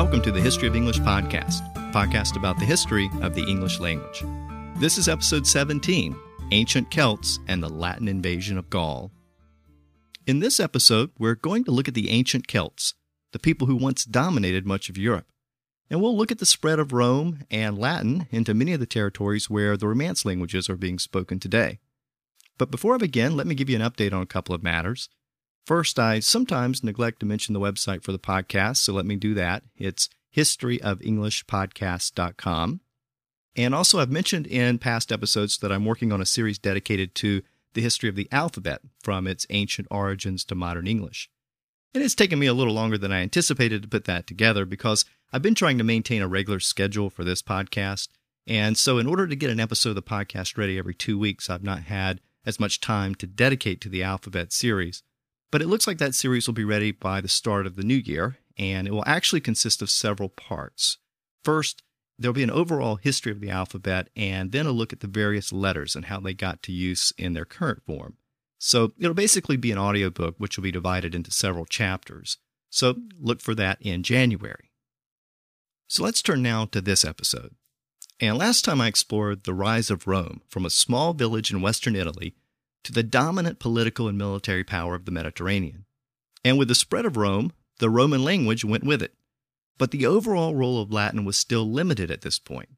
Welcome to the History of English podcast, podcast about the history of the English language. This is episode 17 Ancient Celts and the Latin Invasion of Gaul. In this episode, we're going to look at the ancient Celts, the people who once dominated much of Europe. And we'll look at the spread of Rome and Latin into many of the territories where the Romance languages are being spoken today. But before I begin, let me give you an update on a couple of matters. First, I sometimes neglect to mention the website for the podcast, so let me do that. It's historyofenglishpodcast.com. And also, I've mentioned in past episodes that I'm working on a series dedicated to the history of the alphabet from its ancient origins to modern English. And it's taken me a little longer than I anticipated to put that together because I've been trying to maintain a regular schedule for this podcast. And so, in order to get an episode of the podcast ready every two weeks, I've not had as much time to dedicate to the alphabet series. But it looks like that series will be ready by the start of the new year, and it will actually consist of several parts. First, there'll be an overall history of the alphabet, and then a look at the various letters and how they got to use in their current form. So it'll basically be an audiobook which will be divided into several chapters. So look for that in January. So let's turn now to this episode. And last time I explored the rise of Rome from a small village in western Italy to the dominant political and military power of the Mediterranean. And with the spread of Rome, the Roman language went with it. But the overall role of Latin was still limited at this point.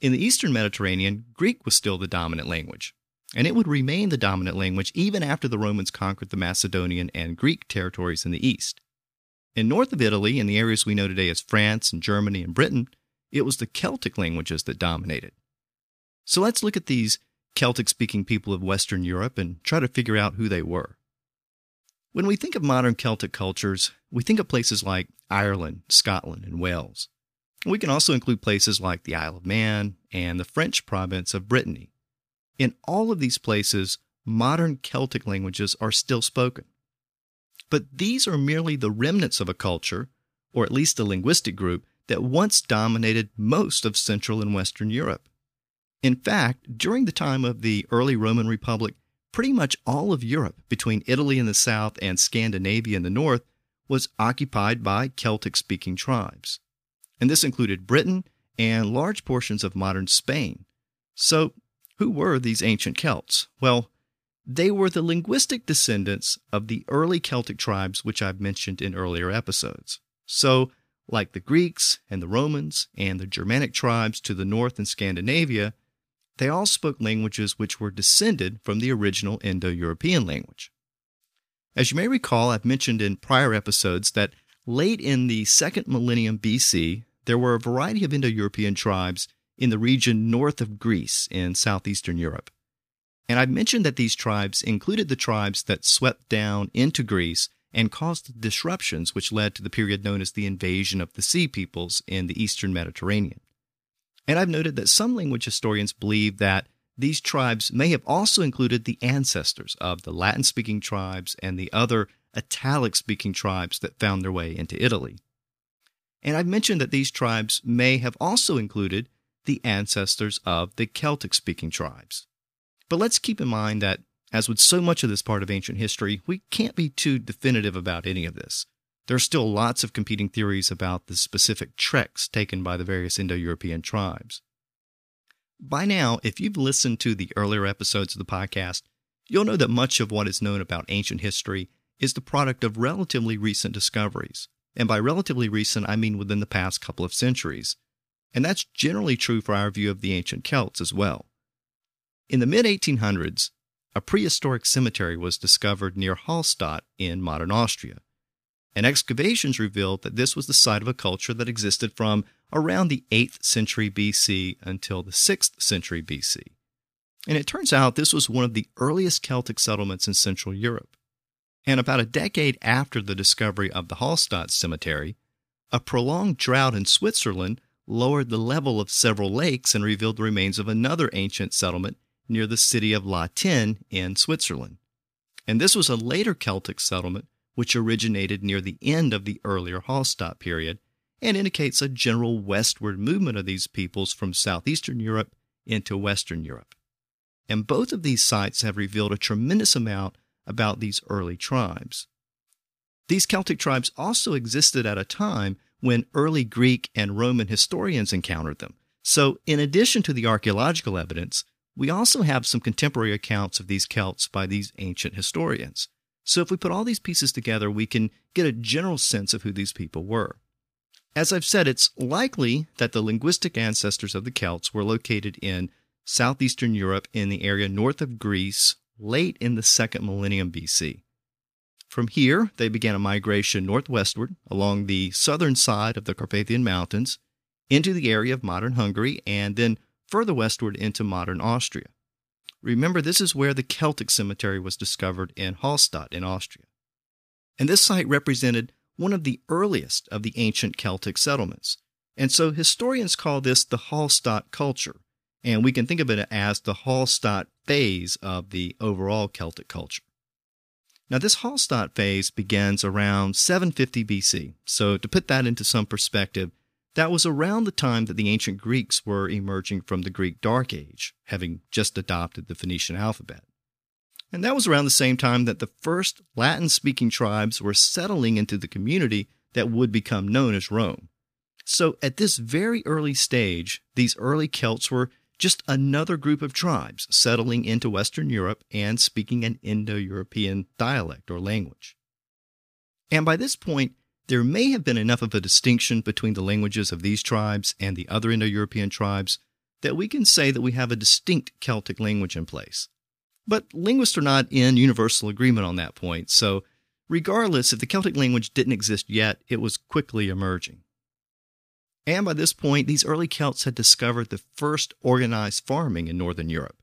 In the eastern Mediterranean, Greek was still the dominant language, and it would remain the dominant language even after the Romans conquered the Macedonian and Greek territories in the east. In north of Italy, in the areas we know today as France and Germany and Britain, it was the Celtic languages that dominated. So let's look at these Celtic speaking people of Western Europe and try to figure out who they were. When we think of modern Celtic cultures, we think of places like Ireland, Scotland, and Wales. We can also include places like the Isle of Man and the French province of Brittany. In all of these places, modern Celtic languages are still spoken. But these are merely the remnants of a culture, or at least a linguistic group, that once dominated most of Central and Western Europe. In fact, during the time of the early Roman Republic, pretty much all of Europe, between Italy in the south and Scandinavia in the north, was occupied by Celtic speaking tribes. And this included Britain and large portions of modern Spain. So, who were these ancient Celts? Well, they were the linguistic descendants of the early Celtic tribes which I've mentioned in earlier episodes. So, like the Greeks and the Romans and the Germanic tribes to the north in Scandinavia, they all spoke languages which were descended from the original Indo European language. As you may recall, I've mentioned in prior episodes that late in the second millennium BC, there were a variety of Indo European tribes in the region north of Greece in southeastern Europe. And I've mentioned that these tribes included the tribes that swept down into Greece and caused disruptions which led to the period known as the invasion of the Sea Peoples in the eastern Mediterranean. And I've noted that some language historians believe that these tribes may have also included the ancestors of the Latin speaking tribes and the other Italic speaking tribes that found their way into Italy. And I've mentioned that these tribes may have also included the ancestors of the Celtic speaking tribes. But let's keep in mind that, as with so much of this part of ancient history, we can't be too definitive about any of this. There are still lots of competing theories about the specific treks taken by the various Indo European tribes. By now, if you've listened to the earlier episodes of the podcast, you'll know that much of what is known about ancient history is the product of relatively recent discoveries. And by relatively recent, I mean within the past couple of centuries. And that's generally true for our view of the ancient Celts as well. In the mid 1800s, a prehistoric cemetery was discovered near Hallstatt in modern Austria and excavations revealed that this was the site of a culture that existed from around the 8th century BC until the 6th century BC. And it turns out this was one of the earliest Celtic settlements in Central Europe. And about a decade after the discovery of the Hallstatt cemetery, a prolonged drought in Switzerland lowered the level of several lakes and revealed the remains of another ancient settlement near the city of La Tène in Switzerland. And this was a later Celtic settlement which originated near the end of the earlier Hallstatt period and indicates a general westward movement of these peoples from southeastern Europe into Western Europe. And both of these sites have revealed a tremendous amount about these early tribes. These Celtic tribes also existed at a time when early Greek and Roman historians encountered them. So, in addition to the archaeological evidence, we also have some contemporary accounts of these Celts by these ancient historians. So, if we put all these pieces together, we can get a general sense of who these people were. As I've said, it's likely that the linguistic ancestors of the Celts were located in southeastern Europe in the area north of Greece late in the second millennium BC. From here, they began a migration northwestward along the southern side of the Carpathian Mountains into the area of modern Hungary and then further westward into modern Austria. Remember, this is where the Celtic cemetery was discovered in Hallstatt in Austria. And this site represented one of the earliest of the ancient Celtic settlements. And so historians call this the Hallstatt culture, and we can think of it as the Hallstatt phase of the overall Celtic culture. Now, this Hallstatt phase begins around 750 BC. So, to put that into some perspective, that was around the time that the ancient Greeks were emerging from the Greek Dark Age, having just adopted the Phoenician alphabet. And that was around the same time that the first Latin speaking tribes were settling into the community that would become known as Rome. So, at this very early stage, these early Celts were just another group of tribes settling into Western Europe and speaking an Indo European dialect or language. And by this point, there may have been enough of a distinction between the languages of these tribes and the other Indo European tribes that we can say that we have a distinct Celtic language in place. But linguists are not in universal agreement on that point, so regardless, if the Celtic language didn't exist yet, it was quickly emerging. And by this point, these early Celts had discovered the first organized farming in Northern Europe.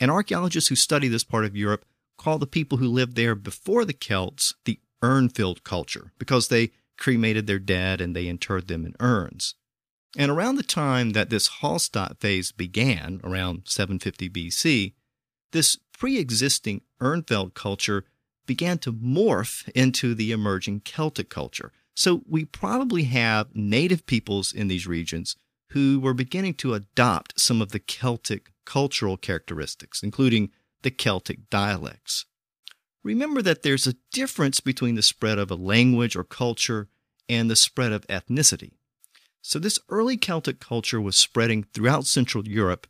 And archaeologists who study this part of Europe call the people who lived there before the Celts the Urnfield culture because they cremated their dead and they interred them in urns. And around the time that this Hallstatt phase began, around 750 BC, this pre existing Urnfield culture began to morph into the emerging Celtic culture. So we probably have native peoples in these regions who were beginning to adopt some of the Celtic cultural characteristics, including the Celtic dialects. Remember that there's a difference between the spread of a language or culture and the spread of ethnicity. So, this early Celtic culture was spreading throughout Central Europe,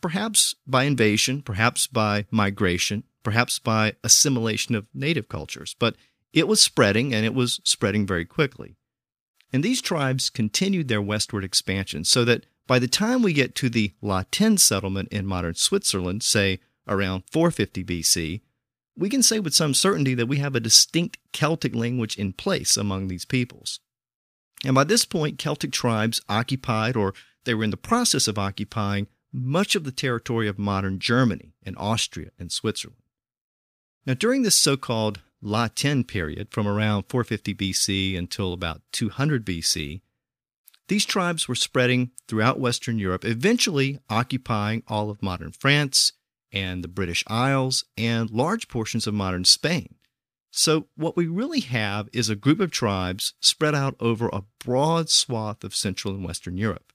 perhaps by invasion, perhaps by migration, perhaps by assimilation of native cultures, but it was spreading and it was spreading very quickly. And these tribes continued their westward expansion so that by the time we get to the La settlement in modern Switzerland, say around 450 BC, we can say with some certainty that we have a distinct Celtic language in place among these peoples. And by this point, Celtic tribes occupied, or they were in the process of occupying, much of the territory of modern Germany and Austria and Switzerland. Now, during this so called La Tène period, from around 450 BC until about 200 BC, these tribes were spreading throughout Western Europe, eventually occupying all of modern France, and the British Isles and large portions of modern Spain. So, what we really have is a group of tribes spread out over a broad swath of Central and Western Europe.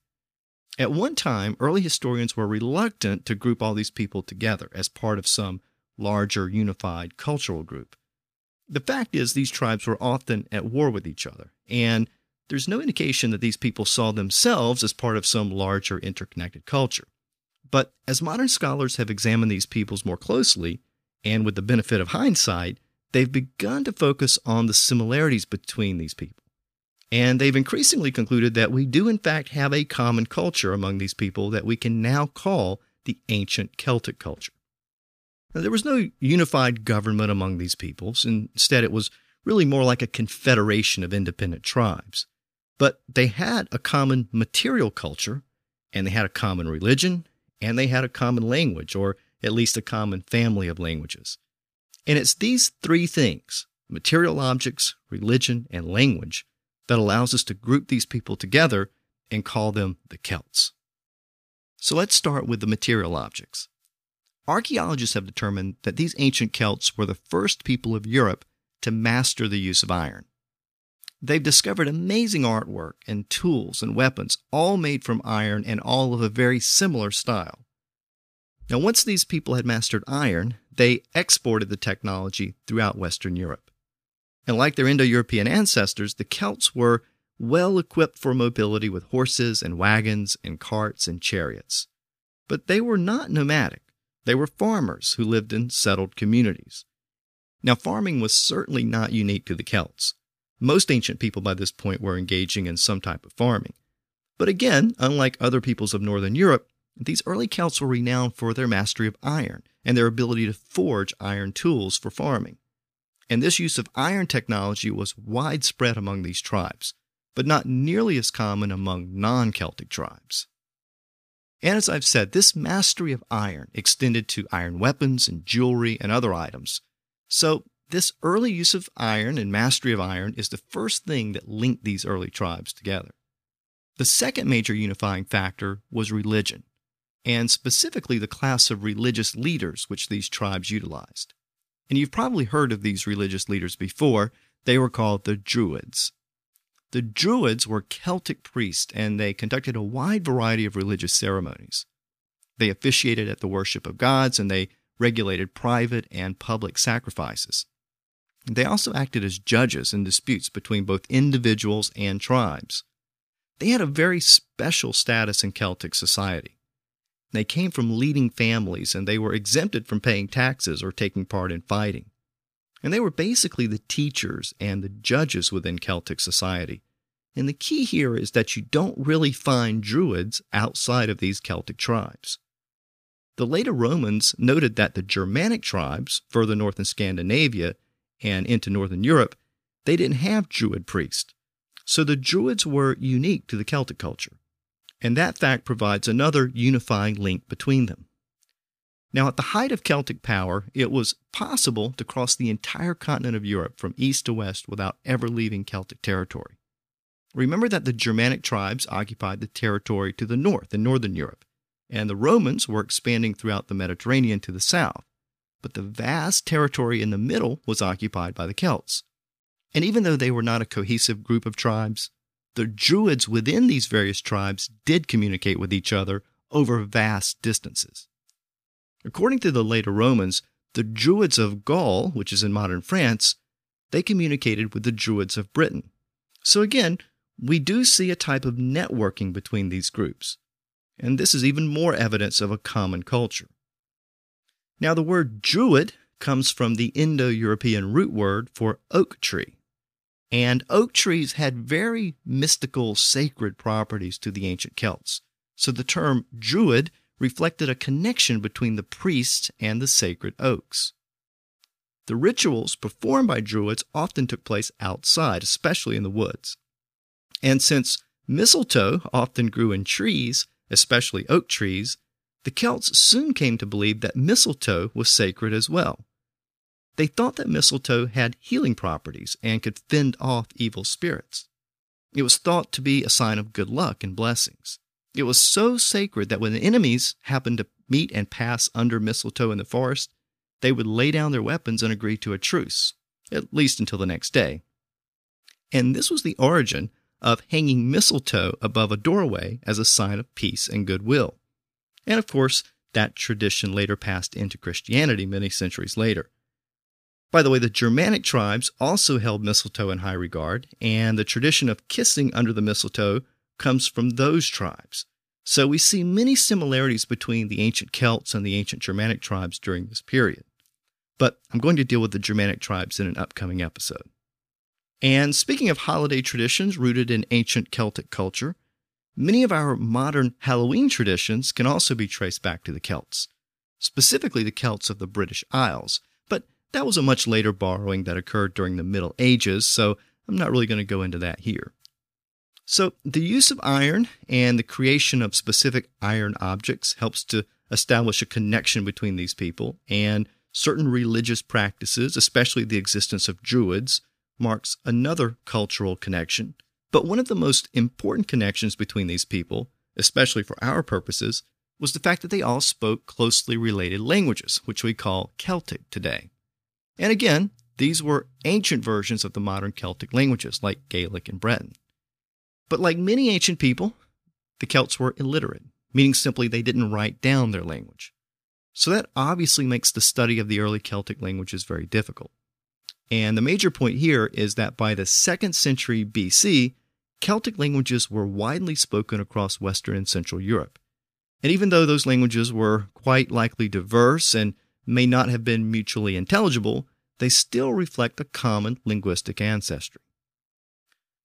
At one time, early historians were reluctant to group all these people together as part of some larger unified cultural group. The fact is, these tribes were often at war with each other, and there's no indication that these people saw themselves as part of some larger interconnected culture. But as modern scholars have examined these peoples more closely, and with the benefit of hindsight, they've begun to focus on the similarities between these people. And they've increasingly concluded that we do, in fact, have a common culture among these people that we can now call the ancient Celtic culture. Now, there was no unified government among these peoples. Instead, it was really more like a confederation of independent tribes. But they had a common material culture, and they had a common religion, and they had a common language, or at least a common family of languages. And it's these three things material objects, religion, and language that allows us to group these people together and call them the Celts. So let's start with the material objects. Archaeologists have determined that these ancient Celts were the first people of Europe to master the use of iron. They've discovered amazing artwork and tools and weapons, all made from iron and all of a very similar style. Now, once these people had mastered iron, they exported the technology throughout Western Europe. And like their Indo European ancestors, the Celts were well equipped for mobility with horses and wagons and carts and chariots. But they were not nomadic. They were farmers who lived in settled communities. Now, farming was certainly not unique to the Celts. Most ancient people by this point were engaging in some type of farming. But again, unlike other peoples of northern Europe, these early Celts were renowned for their mastery of iron and their ability to forge iron tools for farming. And this use of iron technology was widespread among these tribes, but not nearly as common among non Celtic tribes. And as I've said, this mastery of iron extended to iron weapons and jewelry and other items. So, this early use of iron and mastery of iron is the first thing that linked these early tribes together. The second major unifying factor was religion, and specifically the class of religious leaders which these tribes utilized. And you've probably heard of these religious leaders before. They were called the Druids. The Druids were Celtic priests and they conducted a wide variety of religious ceremonies. They officiated at the worship of gods and they regulated private and public sacrifices. They also acted as judges in disputes between both individuals and tribes. They had a very special status in Celtic society. They came from leading families and they were exempted from paying taxes or taking part in fighting. And they were basically the teachers and the judges within Celtic society. And the key here is that you don't really find Druids outside of these Celtic tribes. The later Romans noted that the Germanic tribes, further north in Scandinavia and into northern Europe, they didn't have Druid priests. So the Druids were unique to the Celtic culture. And that fact provides another unifying link between them. Now, at the height of Celtic power, it was possible to cross the entire continent of Europe from east to west without ever leaving Celtic territory. Remember that the Germanic tribes occupied the territory to the north in northern Europe, and the Romans were expanding throughout the Mediterranean to the south. But the vast territory in the middle was occupied by the Celts. And even though they were not a cohesive group of tribes, the Druids within these various tribes did communicate with each other over vast distances. According to the later Romans, the Druids of Gaul, which is in modern France, they communicated with the Druids of Britain. So again, we do see a type of networking between these groups. And this is even more evidence of a common culture. Now, the word Druid comes from the Indo European root word for oak tree. And oak trees had very mystical, sacred properties to the ancient Celts. So the term Druid reflected a connection between the priests and the sacred oaks. The rituals performed by Druids often took place outside, especially in the woods. And since mistletoe often grew in trees, especially oak trees, the Celts soon came to believe that mistletoe was sacred as well. They thought that mistletoe had healing properties and could fend off evil spirits. It was thought to be a sign of good luck and blessings. It was so sacred that when the enemies happened to meet and pass under mistletoe in the forest, they would lay down their weapons and agree to a truce, at least until the next day. And this was the origin of hanging mistletoe above a doorway as a sign of peace and goodwill. And of course, that tradition later passed into Christianity many centuries later. By the way, the Germanic tribes also held mistletoe in high regard, and the tradition of kissing under the mistletoe comes from those tribes. So we see many similarities between the ancient Celts and the ancient Germanic tribes during this period. But I'm going to deal with the Germanic tribes in an upcoming episode. And speaking of holiday traditions rooted in ancient Celtic culture, many of our modern Halloween traditions can also be traced back to the Celts, specifically the Celts of the British Isles. But that was a much later borrowing that occurred during the Middle Ages, so I'm not really going to go into that here. So, the use of iron and the creation of specific iron objects helps to establish a connection between these people, and certain religious practices, especially the existence of Druids, marks another cultural connection. But one of the most important connections between these people, especially for our purposes, was the fact that they all spoke closely related languages, which we call Celtic today. And again, these were ancient versions of the modern Celtic languages like Gaelic and Breton. But like many ancient people, the Celts were illiterate, meaning simply they didn't write down their language. So that obviously makes the study of the early Celtic languages very difficult. And the major point here is that by the second century BC, Celtic languages were widely spoken across Western and Central Europe. And even though those languages were quite likely diverse and may not have been mutually intelligible, they still reflect a common linguistic ancestry.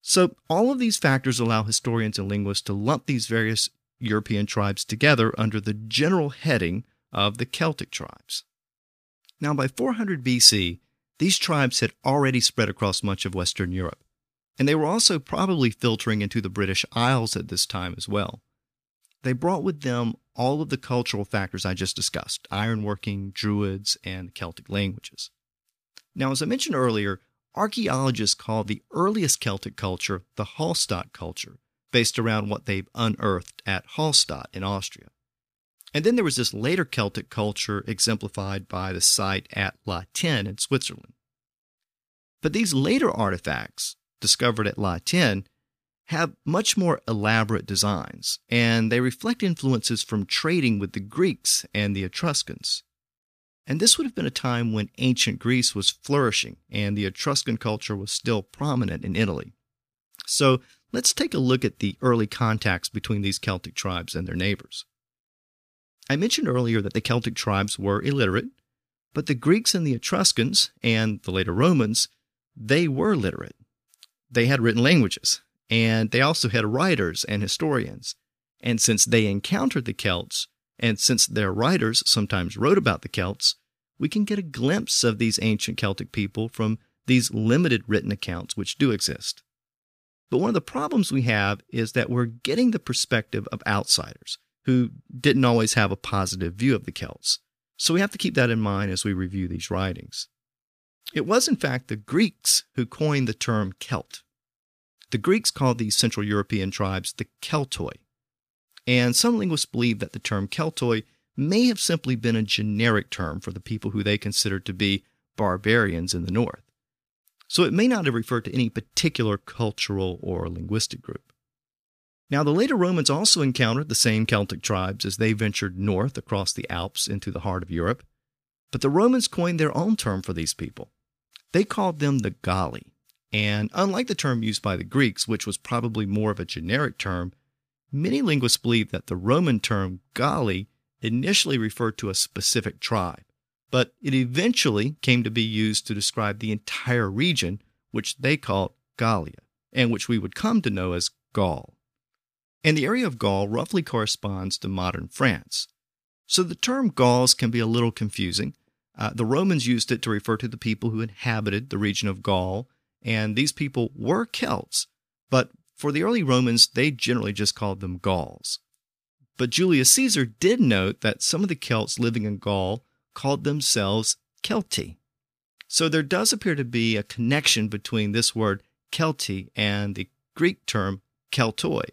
So, all of these factors allow historians and linguists to lump these various European tribes together under the general heading of the Celtic tribes. Now, by 400 BC, these tribes had already spread across much of Western Europe, and they were also probably filtering into the British Isles at this time as well. They brought with them all of the cultural factors I just discussed ironworking, druids, and Celtic languages. Now, as I mentioned earlier, archaeologists call the earliest Celtic culture the Hallstatt culture, based around what they've unearthed at Hallstatt in Austria. And then there was this later Celtic culture exemplified by the site at La Tène in Switzerland. But these later artifacts, discovered at La Tène, have much more elaborate designs, and they reflect influences from trading with the Greeks and the Etruscans. And this would have been a time when ancient Greece was flourishing and the Etruscan culture was still prominent in Italy. So let's take a look at the early contacts between these Celtic tribes and their neighbors. I mentioned earlier that the Celtic tribes were illiterate, but the Greeks and the Etruscans, and the later Romans, they were literate. They had written languages, and they also had writers and historians. And since they encountered the Celts, and since their writers sometimes wrote about the Celts, we can get a glimpse of these ancient Celtic people from these limited written accounts which do exist. But one of the problems we have is that we're getting the perspective of outsiders who didn't always have a positive view of the Celts. So we have to keep that in mind as we review these writings. It was, in fact, the Greeks who coined the term Celt. The Greeks called these Central European tribes the Keltoi. And some linguists believe that the term Keltoi may have simply been a generic term for the people who they considered to be barbarians in the north. So it may not have referred to any particular cultural or linguistic group. Now, the later Romans also encountered the same Celtic tribes as they ventured north across the Alps into the heart of Europe, but the Romans coined their own term for these people. They called them the Galli, and unlike the term used by the Greeks, which was probably more of a generic term, many linguists believe that the Roman term Galli initially referred to a specific tribe, but it eventually came to be used to describe the entire region, which they called Gallia, and which we would come to know as Gaul and the area of Gaul roughly corresponds to modern France. So the term Gauls can be a little confusing. Uh, the Romans used it to refer to the people who inhabited the region of Gaul, and these people were Celts, but for the early Romans, they generally just called them Gauls. But Julius Caesar did note that some of the Celts living in Gaul called themselves Celti. So there does appear to be a connection between this word Celti and the Greek term Keltoi.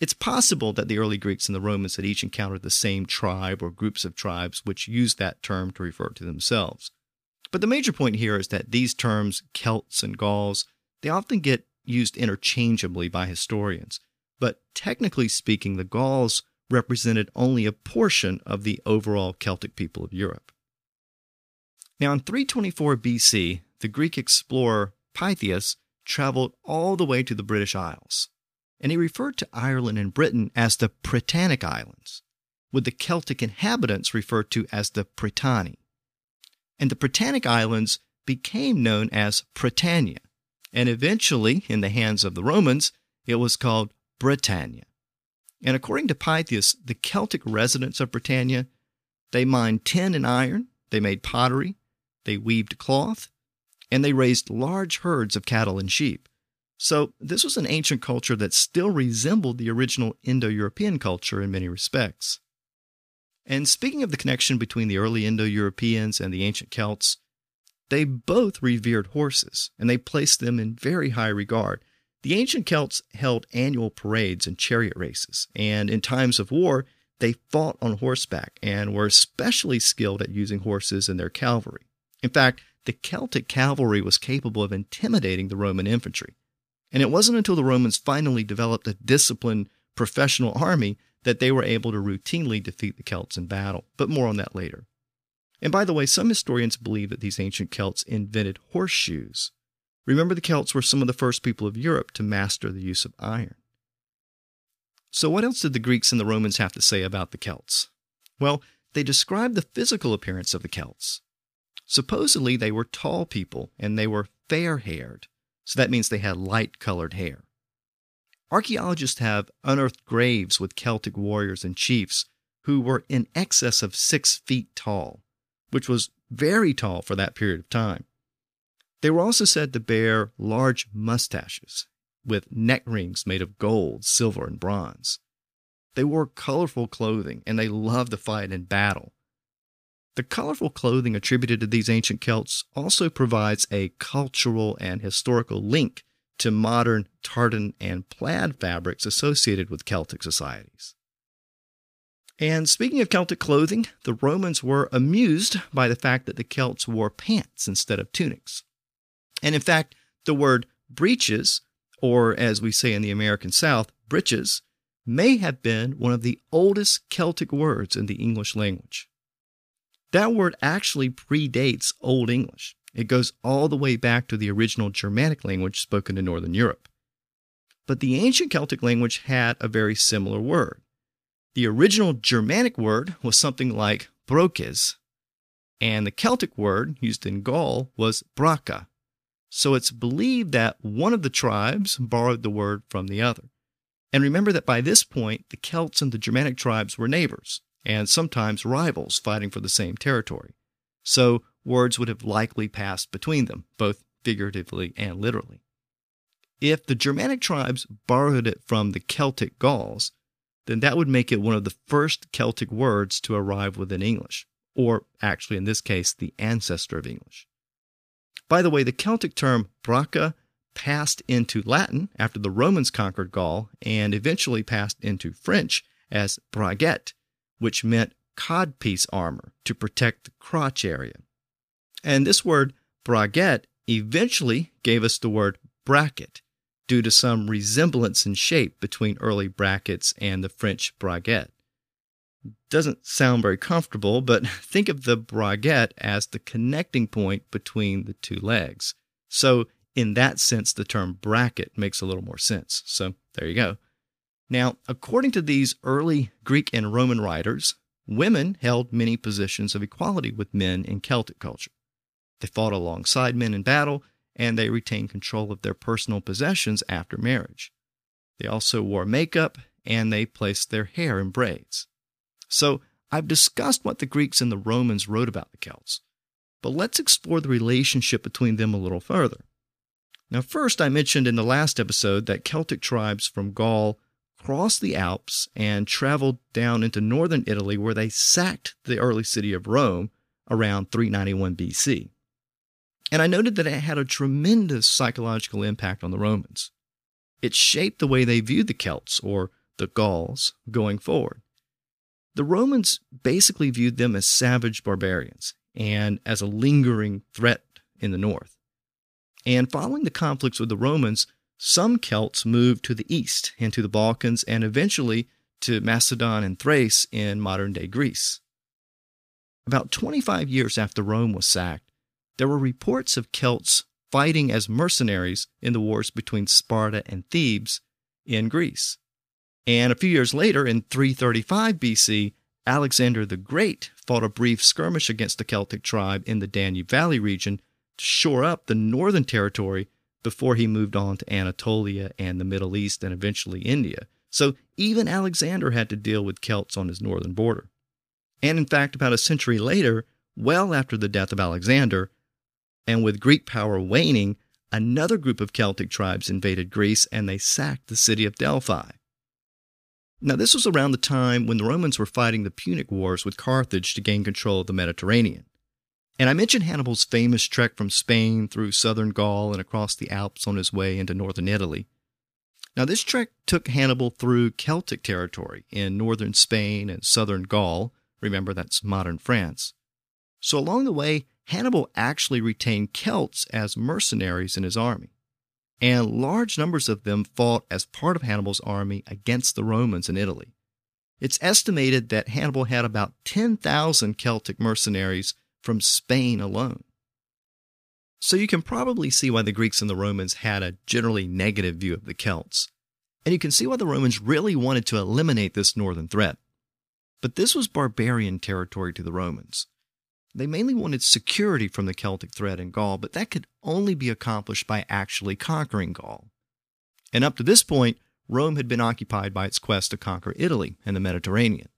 It's possible that the early Greeks and the Romans had each encountered the same tribe or groups of tribes which used that term to refer to themselves. But the major point here is that these terms, Celts and Gauls, they often get used interchangeably by historians. But technically speaking, the Gauls represented only a portion of the overall Celtic people of Europe. Now, in 324 BC, the Greek explorer Pytheas traveled all the way to the British Isles and he referred to Ireland and Britain as the Britannic Islands, with the Celtic inhabitants referred to as the Britanni. And the Britannic Islands became known as Britannia, and eventually, in the hands of the Romans, it was called Britannia. And according to Pytheas, the Celtic residents of Britannia, they mined tin and iron, they made pottery, they weaved cloth, and they raised large herds of cattle and sheep. So, this was an ancient culture that still resembled the original Indo European culture in many respects. And speaking of the connection between the early Indo Europeans and the ancient Celts, they both revered horses and they placed them in very high regard. The ancient Celts held annual parades and chariot races, and in times of war, they fought on horseback and were especially skilled at using horses in their cavalry. In fact, the Celtic cavalry was capable of intimidating the Roman infantry. And it wasn't until the Romans finally developed a disciplined professional army that they were able to routinely defeat the Celts in battle. But more on that later. And by the way, some historians believe that these ancient Celts invented horseshoes. Remember, the Celts were some of the first people of Europe to master the use of iron. So, what else did the Greeks and the Romans have to say about the Celts? Well, they described the physical appearance of the Celts. Supposedly, they were tall people and they were fair haired, so that means they had light colored hair. Archaeologists have unearthed graves with Celtic warriors and chiefs who were in excess of six feet tall, which was very tall for that period of time. They were also said to bear large mustaches with neck rings made of gold, silver, and bronze. They wore colorful clothing and they loved to fight in battle. The colorful clothing attributed to these ancient Celts also provides a cultural and historical link to modern tartan and plaid fabrics associated with Celtic societies. And speaking of Celtic clothing, the Romans were amused by the fact that the Celts wore pants instead of tunics. And in fact, the word breeches, or as we say in the American South, britches, may have been one of the oldest Celtic words in the English language. That word actually predates Old English. It goes all the way back to the original Germanic language spoken in Northern Europe. But the ancient Celtic language had a very similar word. The original Germanic word was something like brokes, and the Celtic word used in Gaul was braca. So it's believed that one of the tribes borrowed the word from the other. And remember that by this point, the Celts and the Germanic tribes were neighbors, and sometimes rivals fighting for the same territory. So words would have likely passed between them, both figuratively and literally. If the Germanic tribes borrowed it from the Celtic Gauls, then that would make it one of the first Celtic words to arrive within English, or actually, in this case, the ancestor of English. By the way, the Celtic term braca passed into Latin after the Romans conquered Gaul and eventually passed into French as braguette, which meant codpiece armor to protect the crotch area. And this word braguette eventually gave us the word bracket due to some resemblance in shape between early brackets and the French braguette. Doesn't sound very comfortable, but think of the braguette as the connecting point between the two legs. So, in that sense, the term bracket makes a little more sense. So, there you go. Now, according to these early Greek and Roman writers, women held many positions of equality with men in Celtic culture. They fought alongside men in battle, and they retained control of their personal possessions after marriage. They also wore makeup, and they placed their hair in braids. So I've discussed what the Greeks and the Romans wrote about the Celts, but let's explore the relationship between them a little further. Now, first, I mentioned in the last episode that Celtic tribes from Gaul crossed the Alps and traveled down into northern Italy where they sacked the early city of Rome around 391 BC. And I noted that it had a tremendous psychological impact on the Romans. It shaped the way they viewed the Celts, or the Gauls, going forward. The Romans basically viewed them as savage barbarians and as a lingering threat in the north. And following the conflicts with the Romans, some Celts moved to the east into the Balkans and eventually to Macedon and Thrace in modern day Greece. About 25 years after Rome was sacked, there were reports of Celts fighting as mercenaries in the wars between Sparta and Thebes in Greece. And a few years later, in 335 BC, Alexander the Great fought a brief skirmish against the Celtic tribe in the Danube Valley region to shore up the northern territory before he moved on to Anatolia and the Middle East and eventually India. So even Alexander had to deal with Celts on his northern border. And in fact, about a century later, well after the death of Alexander, and with Greek power waning, another group of Celtic tribes invaded Greece and they sacked the city of Delphi. Now, this was around the time when the Romans were fighting the Punic Wars with Carthage to gain control of the Mediterranean. And I mentioned Hannibal's famous trek from Spain through southern Gaul and across the Alps on his way into northern Italy. Now, this trek took Hannibal through Celtic territory in northern Spain and southern Gaul. Remember, that's modern France. So, along the way, Hannibal actually retained Celts as mercenaries in his army and large numbers of them fought as part of Hannibal's army against the Romans in Italy. It's estimated that Hannibal had about 10,000 Celtic mercenaries from Spain alone. So you can probably see why the Greeks and the Romans had a generally negative view of the Celts. And you can see why the Romans really wanted to eliminate this northern threat. But this was barbarian territory to the Romans. They mainly wanted security from the Celtic threat in Gaul, but that could only be accomplished by actually conquering Gaul. And up to this point, Rome had been occupied by its quest to conquer Italy and the Mediterranean.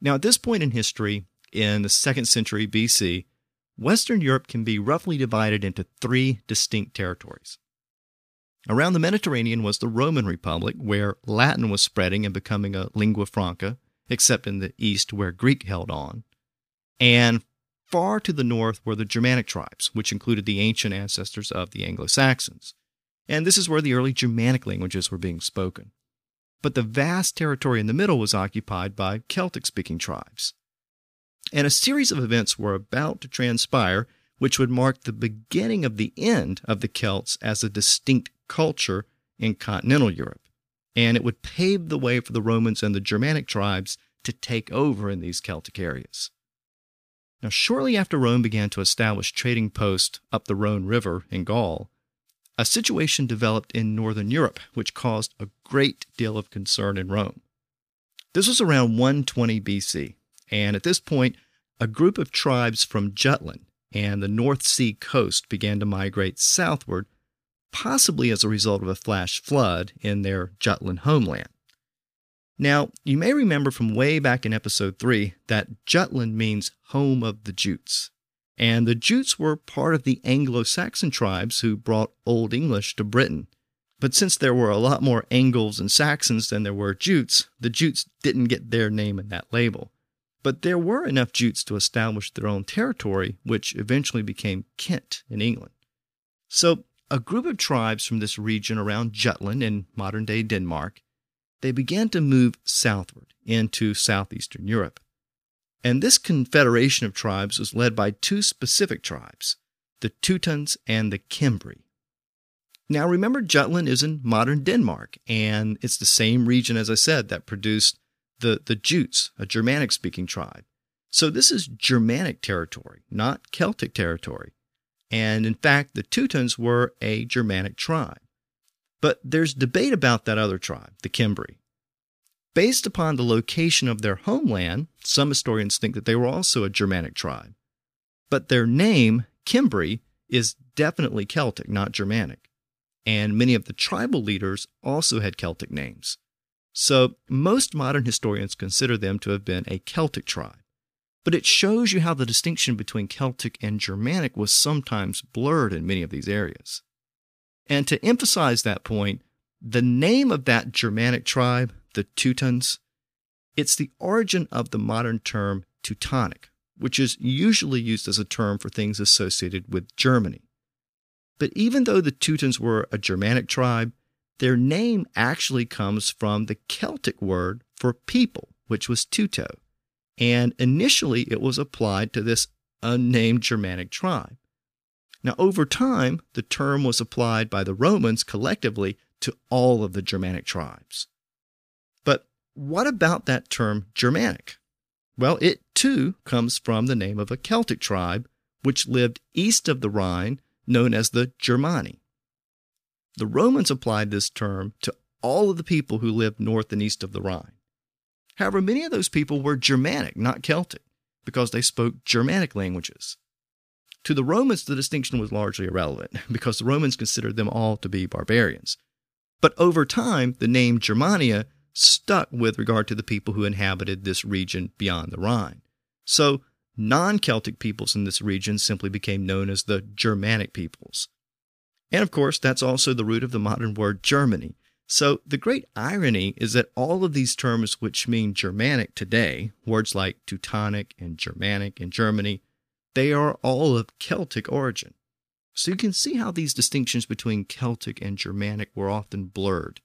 Now, at this point in history, in the second century BC, Western Europe can be roughly divided into three distinct territories. Around the Mediterranean was the Roman Republic, where Latin was spreading and becoming a lingua franca, except in the east where Greek held on. And far to the north were the Germanic tribes, which included the ancient ancestors of the Anglo Saxons. And this is where the early Germanic languages were being spoken. But the vast territory in the middle was occupied by Celtic speaking tribes. And a series of events were about to transpire which would mark the beginning of the end of the Celts as a distinct culture in continental Europe. And it would pave the way for the Romans and the Germanic tribes to take over in these Celtic areas. Now, shortly after Rome began to establish trading posts up the Rhone River in Gaul, a situation developed in northern Europe which caused a great deal of concern in Rome. This was around 120 BC, and at this point, a group of tribes from Jutland and the North Sea coast began to migrate southward, possibly as a result of a flash flood in their Jutland homeland. Now, you may remember from way back in episode 3 that Jutland means home of the Jutes. And the Jutes were part of the Anglo Saxon tribes who brought Old English to Britain. But since there were a lot more Angles and Saxons than there were Jutes, the Jutes didn't get their name in that label. But there were enough Jutes to establish their own territory, which eventually became Kent in England. So, a group of tribes from this region around Jutland in modern day Denmark they began to move southward into southeastern Europe. And this confederation of tribes was led by two specific tribes, the Teutons and the Cimbri. Now remember, Jutland is in modern Denmark, and it's the same region, as I said, that produced the, the Jutes, a Germanic speaking tribe. So this is Germanic territory, not Celtic territory. And in fact, the Teutons were a Germanic tribe. But there's debate about that other tribe, the Cimbri. Based upon the location of their homeland, some historians think that they were also a Germanic tribe. But their name, Cimbri, is definitely Celtic, not Germanic. And many of the tribal leaders also had Celtic names. So most modern historians consider them to have been a Celtic tribe. But it shows you how the distinction between Celtic and Germanic was sometimes blurred in many of these areas. And to emphasize that point, the name of that Germanic tribe, the Teutons, it's the origin of the modern term Teutonic, which is usually used as a term for things associated with Germany. But even though the Teutons were a Germanic tribe, their name actually comes from the Celtic word for people, which was Teuto. And initially it was applied to this unnamed Germanic tribe. Now, over time, the term was applied by the Romans collectively to all of the Germanic tribes. But what about that term Germanic? Well, it too comes from the name of a Celtic tribe which lived east of the Rhine, known as the Germani. The Romans applied this term to all of the people who lived north and east of the Rhine. However, many of those people were Germanic, not Celtic, because they spoke Germanic languages. To the Romans, the distinction was largely irrelevant because the Romans considered them all to be barbarians. But over time, the name Germania stuck with regard to the people who inhabited this region beyond the Rhine. So, non Celtic peoples in this region simply became known as the Germanic peoples. And of course, that's also the root of the modern word Germany. So, the great irony is that all of these terms which mean Germanic today, words like Teutonic and Germanic and Germany, they are all of Celtic origin. So you can see how these distinctions between Celtic and Germanic were often blurred,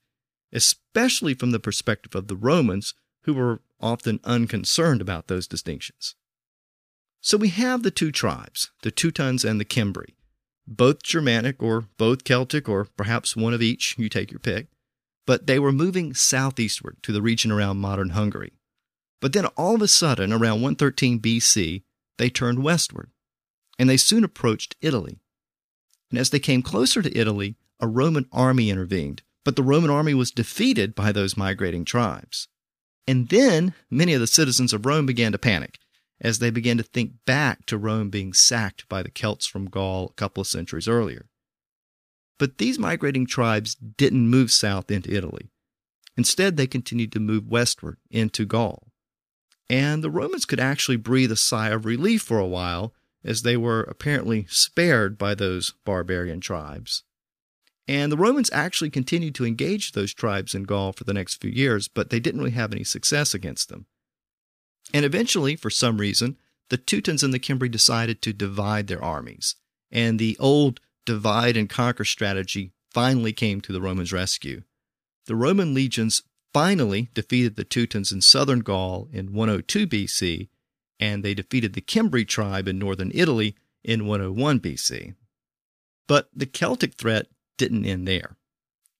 especially from the perspective of the Romans, who were often unconcerned about those distinctions. So we have the two tribes, the Teutons and the Cimbri, both Germanic or both Celtic or perhaps one of each, you take your pick, but they were moving southeastward to the region around modern Hungary. But then all of a sudden, around 113 BC, they turned westward. and they soon approached Italy. And as they came closer to Italy, a Roman army intervened, but the Roman army was defeated by those migrating tribes. And then many of the citizens of Rome began to panic as they began to think back to Rome being sacked by the Celts from Gaul a couple of centuries earlier. But these migrating tribes didn't move south into Italy. Instead, they continued to move westward into Gaul. And the Romans could actually breathe a sigh of relief for a while as they were apparently spared by those barbarian tribes. And the Romans actually continued to engage those tribes in Gaul for the next few years, but they didn't really have any success against them. And eventually, for some reason, the Teutons and the Cimbri decided to divide their armies, and the old divide and conquer strategy finally came to the Romans' rescue. The Roman legions finally defeated the Teutons in southern Gaul in 102 BC, and they defeated the Cimbri tribe in northern Italy in 101 BC. But the Celtic threat didn't end there.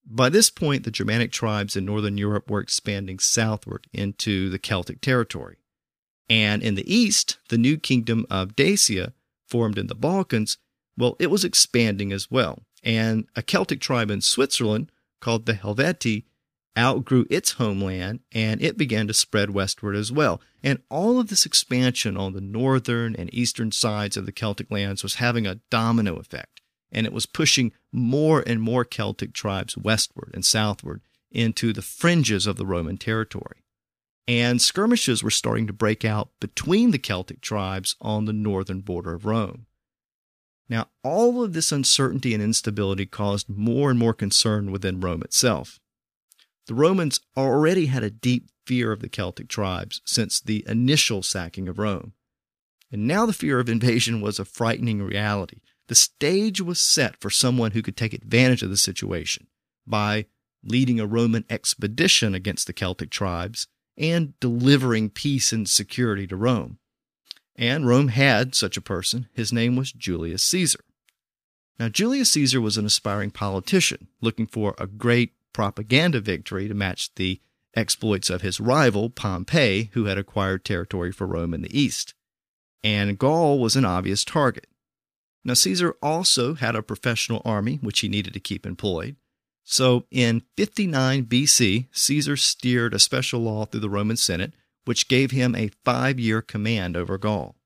By this point, the Germanic tribes in northern Europe were expanding southward into the Celtic territory. And in the east, the new kingdom of Dacia, formed in the Balkans, well, it was expanding as well. And a Celtic tribe in Switzerland called the Helvetii outgrew its homeland and it began to spread westward as well. And all of this expansion on the northern and eastern sides of the Celtic lands was having a domino effect. And it was pushing more and more Celtic tribes westward and southward into the fringes of the Roman territory and skirmishes were starting to break out between the Celtic tribes on the northern border of Rome. Now, all of this uncertainty and instability caused more and more concern within Rome itself. The Romans already had a deep fear of the Celtic tribes since the initial sacking of Rome. And now the fear of invasion was a frightening reality. The stage was set for someone who could take advantage of the situation by leading a Roman expedition against the Celtic tribes and delivering peace and security to Rome. And Rome had such a person. His name was Julius Caesar. Now, Julius Caesar was an aspiring politician looking for a great propaganda victory to match the exploits of his rival, Pompey, who had acquired territory for Rome in the east. And Gaul was an obvious target. Now, Caesar also had a professional army which he needed to keep employed. So in 59 BC, Caesar steered a special law through the Roman Senate, which gave him a five year command over Gaul.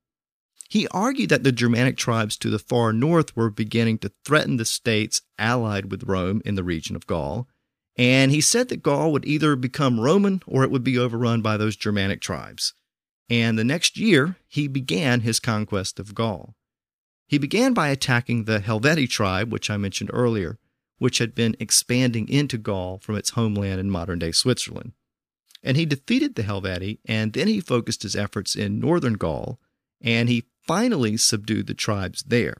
He argued that the Germanic tribes to the far north were beginning to threaten the states allied with Rome in the region of Gaul, and he said that Gaul would either become Roman or it would be overrun by those Germanic tribes. And the next year, he began his conquest of Gaul. He began by attacking the Helvetii tribe, which I mentioned earlier, which had been expanding into Gaul from its homeland in modern day Switzerland. And he defeated the Helvetii, and then he focused his efforts in northern Gaul, and he finally subdued the tribes there.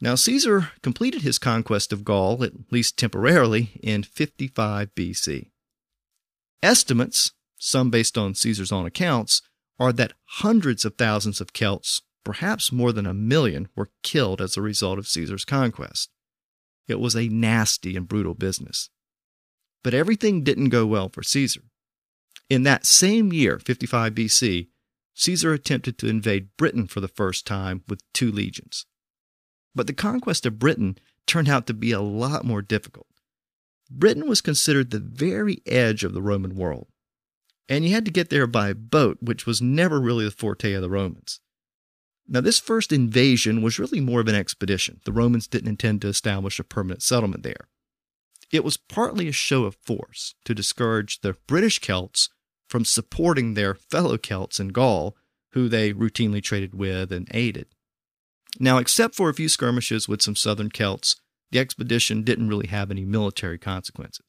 Now, Caesar completed his conquest of Gaul, at least temporarily, in 55 BC. Estimates, some based on Caesar's own accounts, are that hundreds of thousands of Celts, perhaps more than a million, were killed as a result of Caesar's conquest. It was a nasty and brutal business. But everything didn't go well for Caesar. In that same year, 55 BC, Caesar attempted to invade Britain for the first time with two legions. But the conquest of Britain turned out to be a lot more difficult. Britain was considered the very edge of the Roman world, and you had to get there by boat, which was never really the forte of the Romans. Now, this first invasion was really more of an expedition. The Romans didn't intend to establish a permanent settlement there. It was partly a show of force to discourage the British Celts from supporting their fellow Celts in Gaul, who they routinely traded with and aided. Now, except for a few skirmishes with some southern Celts, the expedition didn't really have any military consequences.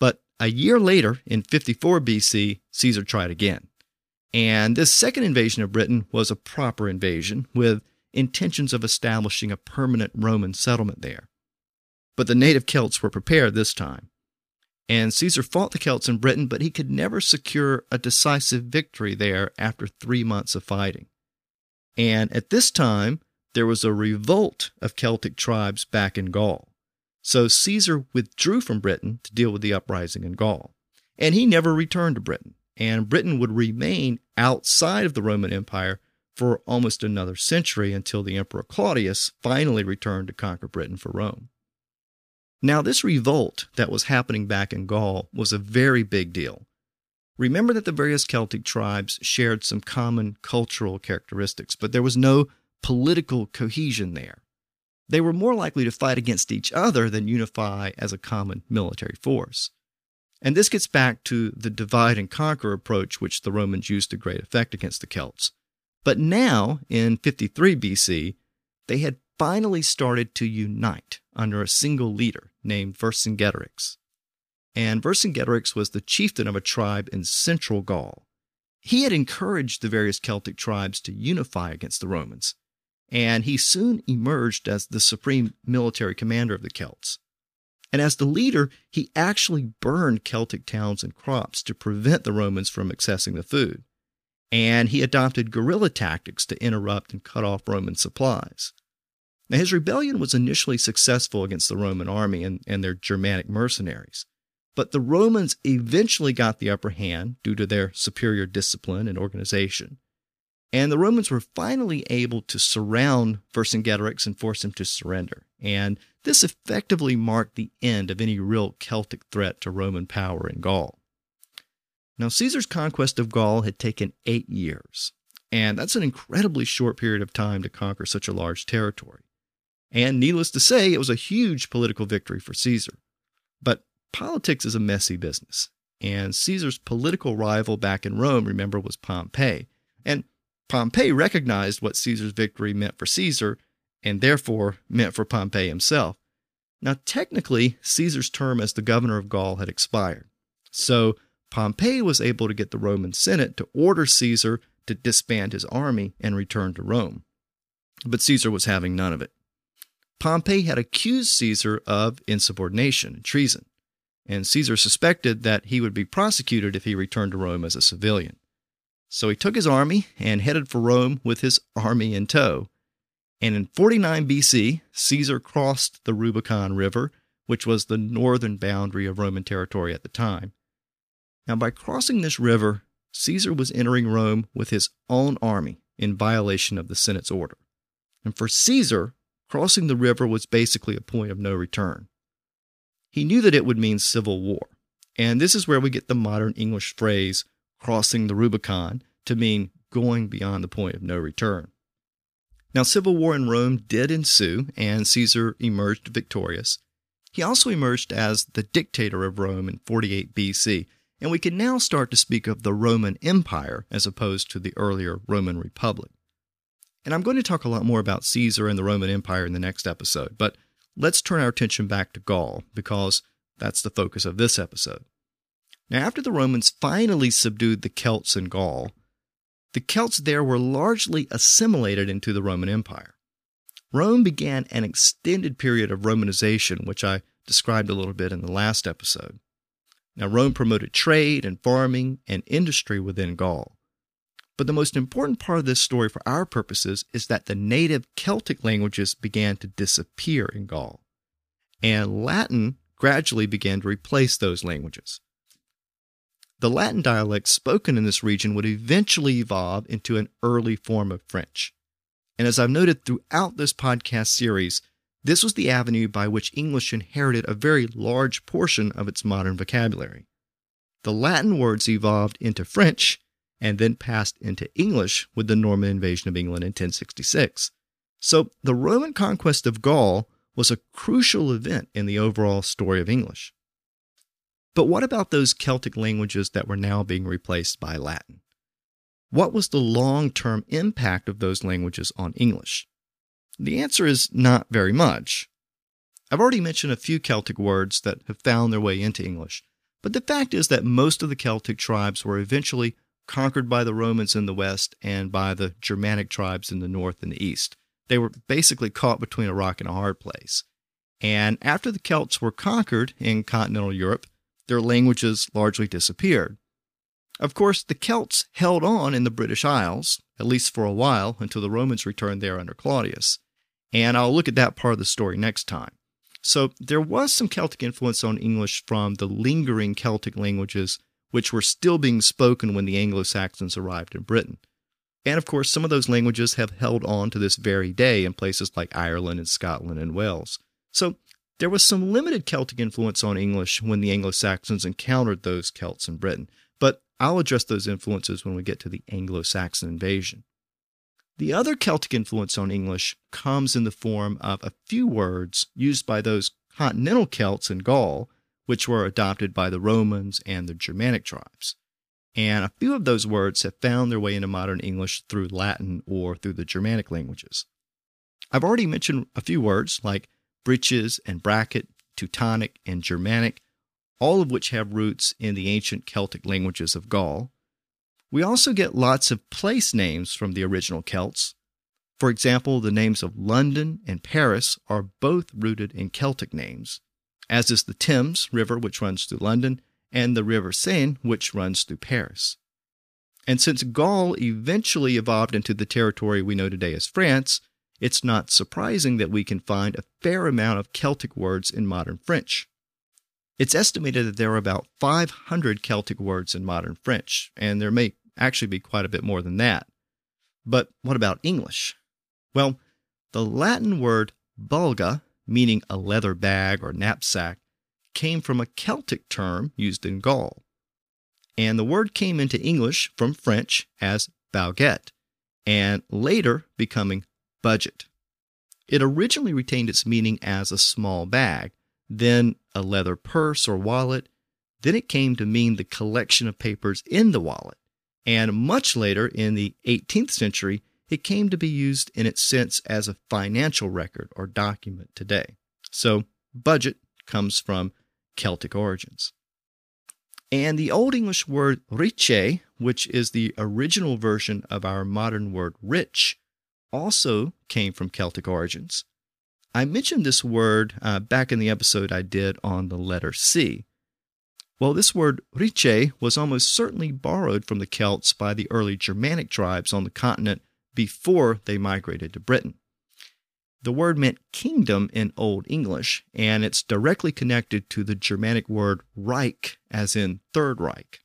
But a year later, in 54 BC, Caesar tried again. And this second invasion of Britain was a proper invasion with intentions of establishing a permanent Roman settlement there. But the native Celts were prepared this time. And Caesar fought the Celts in Britain, but he could never secure a decisive victory there after three months of fighting. And at this time, there was a revolt of Celtic tribes back in Gaul. So Caesar withdrew from Britain to deal with the uprising in Gaul. And he never returned to Britain and Britain would remain outside of the Roman Empire for almost another century until the Emperor Claudius finally returned to conquer Britain for Rome. Now, this revolt that was happening back in Gaul was a very big deal. Remember that the various Celtic tribes shared some common cultural characteristics, but there was no political cohesion there. They were more likely to fight against each other than unify as a common military force. And this gets back to the divide and conquer approach which the Romans used to great effect against the Celts. But now, in 53 BC, they had finally started to unite under a single leader named Vercingetorix. And Vercingetorix was the chieftain of a tribe in central Gaul. He had encouraged the various Celtic tribes to unify against the Romans, and he soon emerged as the supreme military commander of the Celts. And as the leader, he actually burned Celtic towns and crops to prevent the Romans from accessing the food and he adopted guerrilla tactics to interrupt and cut off Roman supplies. Now, his rebellion was initially successful against the Roman army and, and their Germanic mercenaries, but the Romans eventually got the upper hand due to their superior discipline and organization. And the Romans were finally able to surround Vercingetorix and force him to surrender. And this effectively marked the end of any real Celtic threat to Roman power in Gaul. Now, Caesar's conquest of Gaul had taken eight years, and that's an incredibly short period of time to conquer such a large territory. And needless to say, it was a huge political victory for Caesar. But politics is a messy business, and Caesar's political rival back in Rome, remember, was Pompey. And Pompey recognized what Caesar's victory meant for Caesar, and therefore meant for Pompey himself. Now, technically, Caesar's term as the governor of Gaul had expired. So Pompey was able to get the Roman Senate to order Caesar to disband his army and return to Rome. But Caesar was having none of it. Pompey had accused Caesar of insubordination and treason, and Caesar suspected that he would be prosecuted if he returned to Rome as a civilian. So he took his army and headed for Rome with his army in tow. And in 49 BC, Caesar crossed the Rubicon River, which was the northern boundary of Roman territory at the time, now, by crossing this river, Caesar was entering Rome with his own army in violation of the Senate's order. And for Caesar, crossing the river was basically a point of no return. He knew that it would mean civil war. And this is where we get the modern English phrase, crossing the Rubicon, to mean going beyond the point of no return. Now, civil war in Rome did ensue, and Caesar emerged victorious. He also emerged as the dictator of Rome in 48 BC, and we can now start to speak of the Roman Empire as opposed to the earlier Roman Republic. And I'm going to talk a lot more about Caesar and the Roman Empire in the next episode, but let's turn our attention back to Gaul because that's the focus of this episode. Now, after the Romans finally subdued the Celts in Gaul, the Celts there were largely assimilated into the Roman Empire. Rome began an extended period of Romanization, which I described a little bit in the last episode. Now, Rome promoted trade and farming and industry within Gaul. But the most important part of this story for our purposes is that the native Celtic languages began to disappear in Gaul, and Latin gradually began to replace those languages. The Latin dialects spoken in this region would eventually evolve into an early form of French. And as I've noted throughout this podcast series, this was the avenue by which English inherited a very large portion of its modern vocabulary. The Latin words evolved into French and then passed into English with the Norman invasion of England in 1066. So the Roman conquest of Gaul was a crucial event in the overall story of English. But what about those Celtic languages that were now being replaced by Latin? What was the long term impact of those languages on English? The answer is not very much. I've already mentioned a few Celtic words that have found their way into English, but the fact is that most of the Celtic tribes were eventually conquered by the Romans in the west and by the Germanic tribes in the north and the east. They were basically caught between a rock and a hard place. And after the Celts were conquered in continental Europe, their languages largely disappeared. Of course, the Celts held on in the British Isles, at least for a while, until the Romans returned there under Claudius. And I'll look at that part of the story next time. So there was some Celtic influence on English from the lingering Celtic languages which were still being spoken when the Anglo Saxons arrived in Britain. And of course, some of those languages have held on to this very day in places like Ireland and Scotland and Wales. So there was some limited Celtic influence on English when the Anglo Saxons encountered those Celts in Britain, but I'll address those influences when we get to the Anglo Saxon invasion. The other Celtic influence on English comes in the form of a few words used by those continental Celts in Gaul, which were adopted by the Romans and the Germanic tribes. And a few of those words have found their way into modern English through Latin or through the Germanic languages. I've already mentioned a few words like breeches and bracket, Teutonic and Germanic, all of which have roots in the ancient Celtic languages of Gaul. We also get lots of place names from the original Celts. For example, the names of London and Paris are both rooted in Celtic names, as is the Thames River, which runs through London, and the River Seine, which runs through Paris. And since Gaul eventually evolved into the territory we know today as France, it's not surprising that we can find a fair amount of Celtic words in modern French. It's estimated that there are about 500 Celtic words in modern French, and there may actually be quite a bit more than that. But what about English? Well, the Latin word bulga, meaning a leather bag or knapsack, came from a Celtic term used in Gaul. And the word came into English from French as bougette, and later becoming budget. It originally retained its meaning as a small bag, then a leather purse or wallet, then it came to mean the collection of papers in the wallet, and much later in the 18th century, it came to be used in its sense as a financial record or document today. So, budget comes from Celtic origins. And the Old English word riche, which is the original version of our modern word rich, also came from Celtic origins. I mentioned this word uh, back in the episode I did on the letter C. Well, this word riche was almost certainly borrowed from the Celts by the early Germanic tribes on the continent before they migrated to Britain. The word meant kingdom in Old English, and it's directly connected to the Germanic word Reich, as in Third Reich.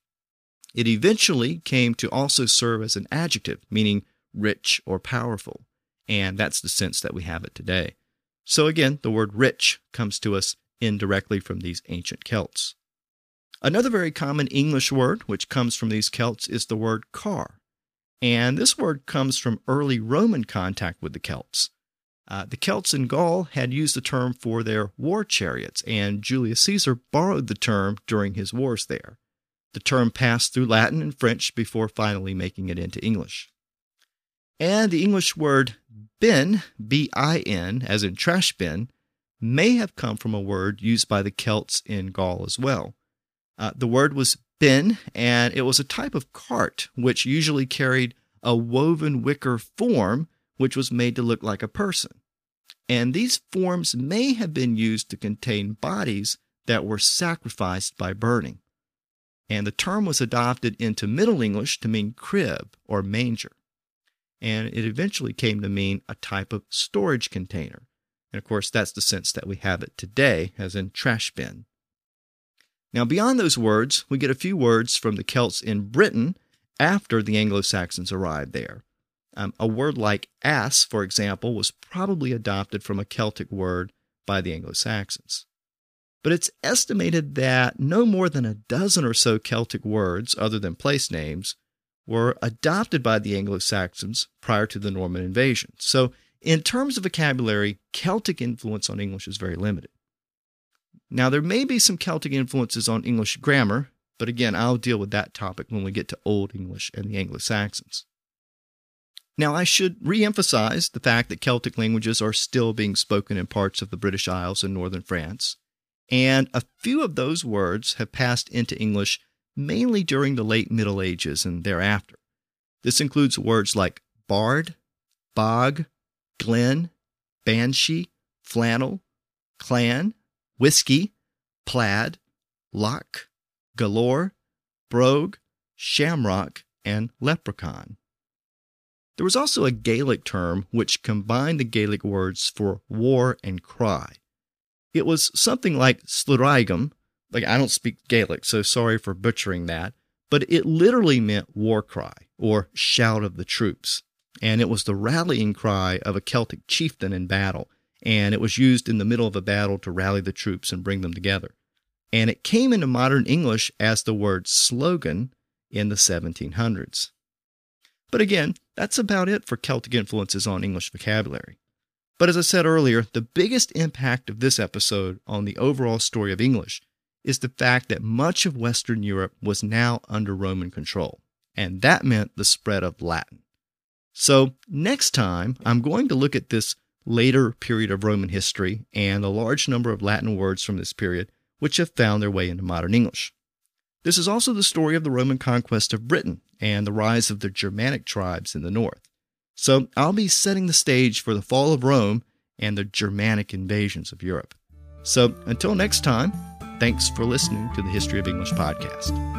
It eventually came to also serve as an adjective, meaning rich or powerful, and that's the sense that we have it today. So again, the word rich comes to us indirectly from these ancient Celts. Another very common English word which comes from these Celts is the word car. And this word comes from early Roman contact with the Celts. Uh, the Celts in Gaul had used the term for their war chariots, and Julius Caesar borrowed the term during his wars there. The term passed through Latin and French before finally making it into English. And the English word bin, B I N, as in trash bin, may have come from a word used by the Celts in Gaul as well. Uh, the word was bin, and it was a type of cart which usually carried a woven wicker form which was made to look like a person. And these forms may have been used to contain bodies that were sacrificed by burning. And the term was adopted into Middle English to mean crib or manger. And it eventually came to mean a type of storage container. And of course, that's the sense that we have it today, as in trash bin. Now, beyond those words, we get a few words from the Celts in Britain after the Anglo Saxons arrived there. Um, a word like ass, for example, was probably adopted from a Celtic word by the Anglo Saxons. But it's estimated that no more than a dozen or so Celtic words, other than place names, were adopted by the Anglo Saxons prior to the Norman invasion. So, in terms of vocabulary, Celtic influence on English is very limited. Now, there may be some Celtic influences on English grammar, but again, I'll deal with that topic when we get to Old English and the Anglo Saxons. Now, I should re emphasize the fact that Celtic languages are still being spoken in parts of the British Isles and northern France, and a few of those words have passed into English mainly during the late Middle Ages and thereafter. This includes words like bard, bog, glen, banshee, flannel, clan, whiskey, plaid, loch, galore, brogue, shamrock, and leprechaun. There was also a Gaelic term which combined the Gaelic words for war and cry. It was something like sluraigum, like I don't speak Gaelic, so sorry for butchering that, but it literally meant war cry or shout of the troops. And it was the rallying cry of a Celtic chieftain in battle. And it was used in the middle of a battle to rally the troops and bring them together. And it came into modern English as the word slogan in the 1700s. But again, that's about it for Celtic influences on English vocabulary. But as I said earlier, the biggest impact of this episode on the overall story of English is the fact that much of Western Europe was now under Roman control, and that meant the spread of Latin. So, next time, I'm going to look at this later period of Roman history and a large number of Latin words from this period which have found their way into modern English. This is also the story of the Roman conquest of Britain and the rise of the Germanic tribes in the north. So, I'll be setting the stage for the fall of Rome and the Germanic invasions of Europe. So, until next time, Thanks for listening to the History of English podcast.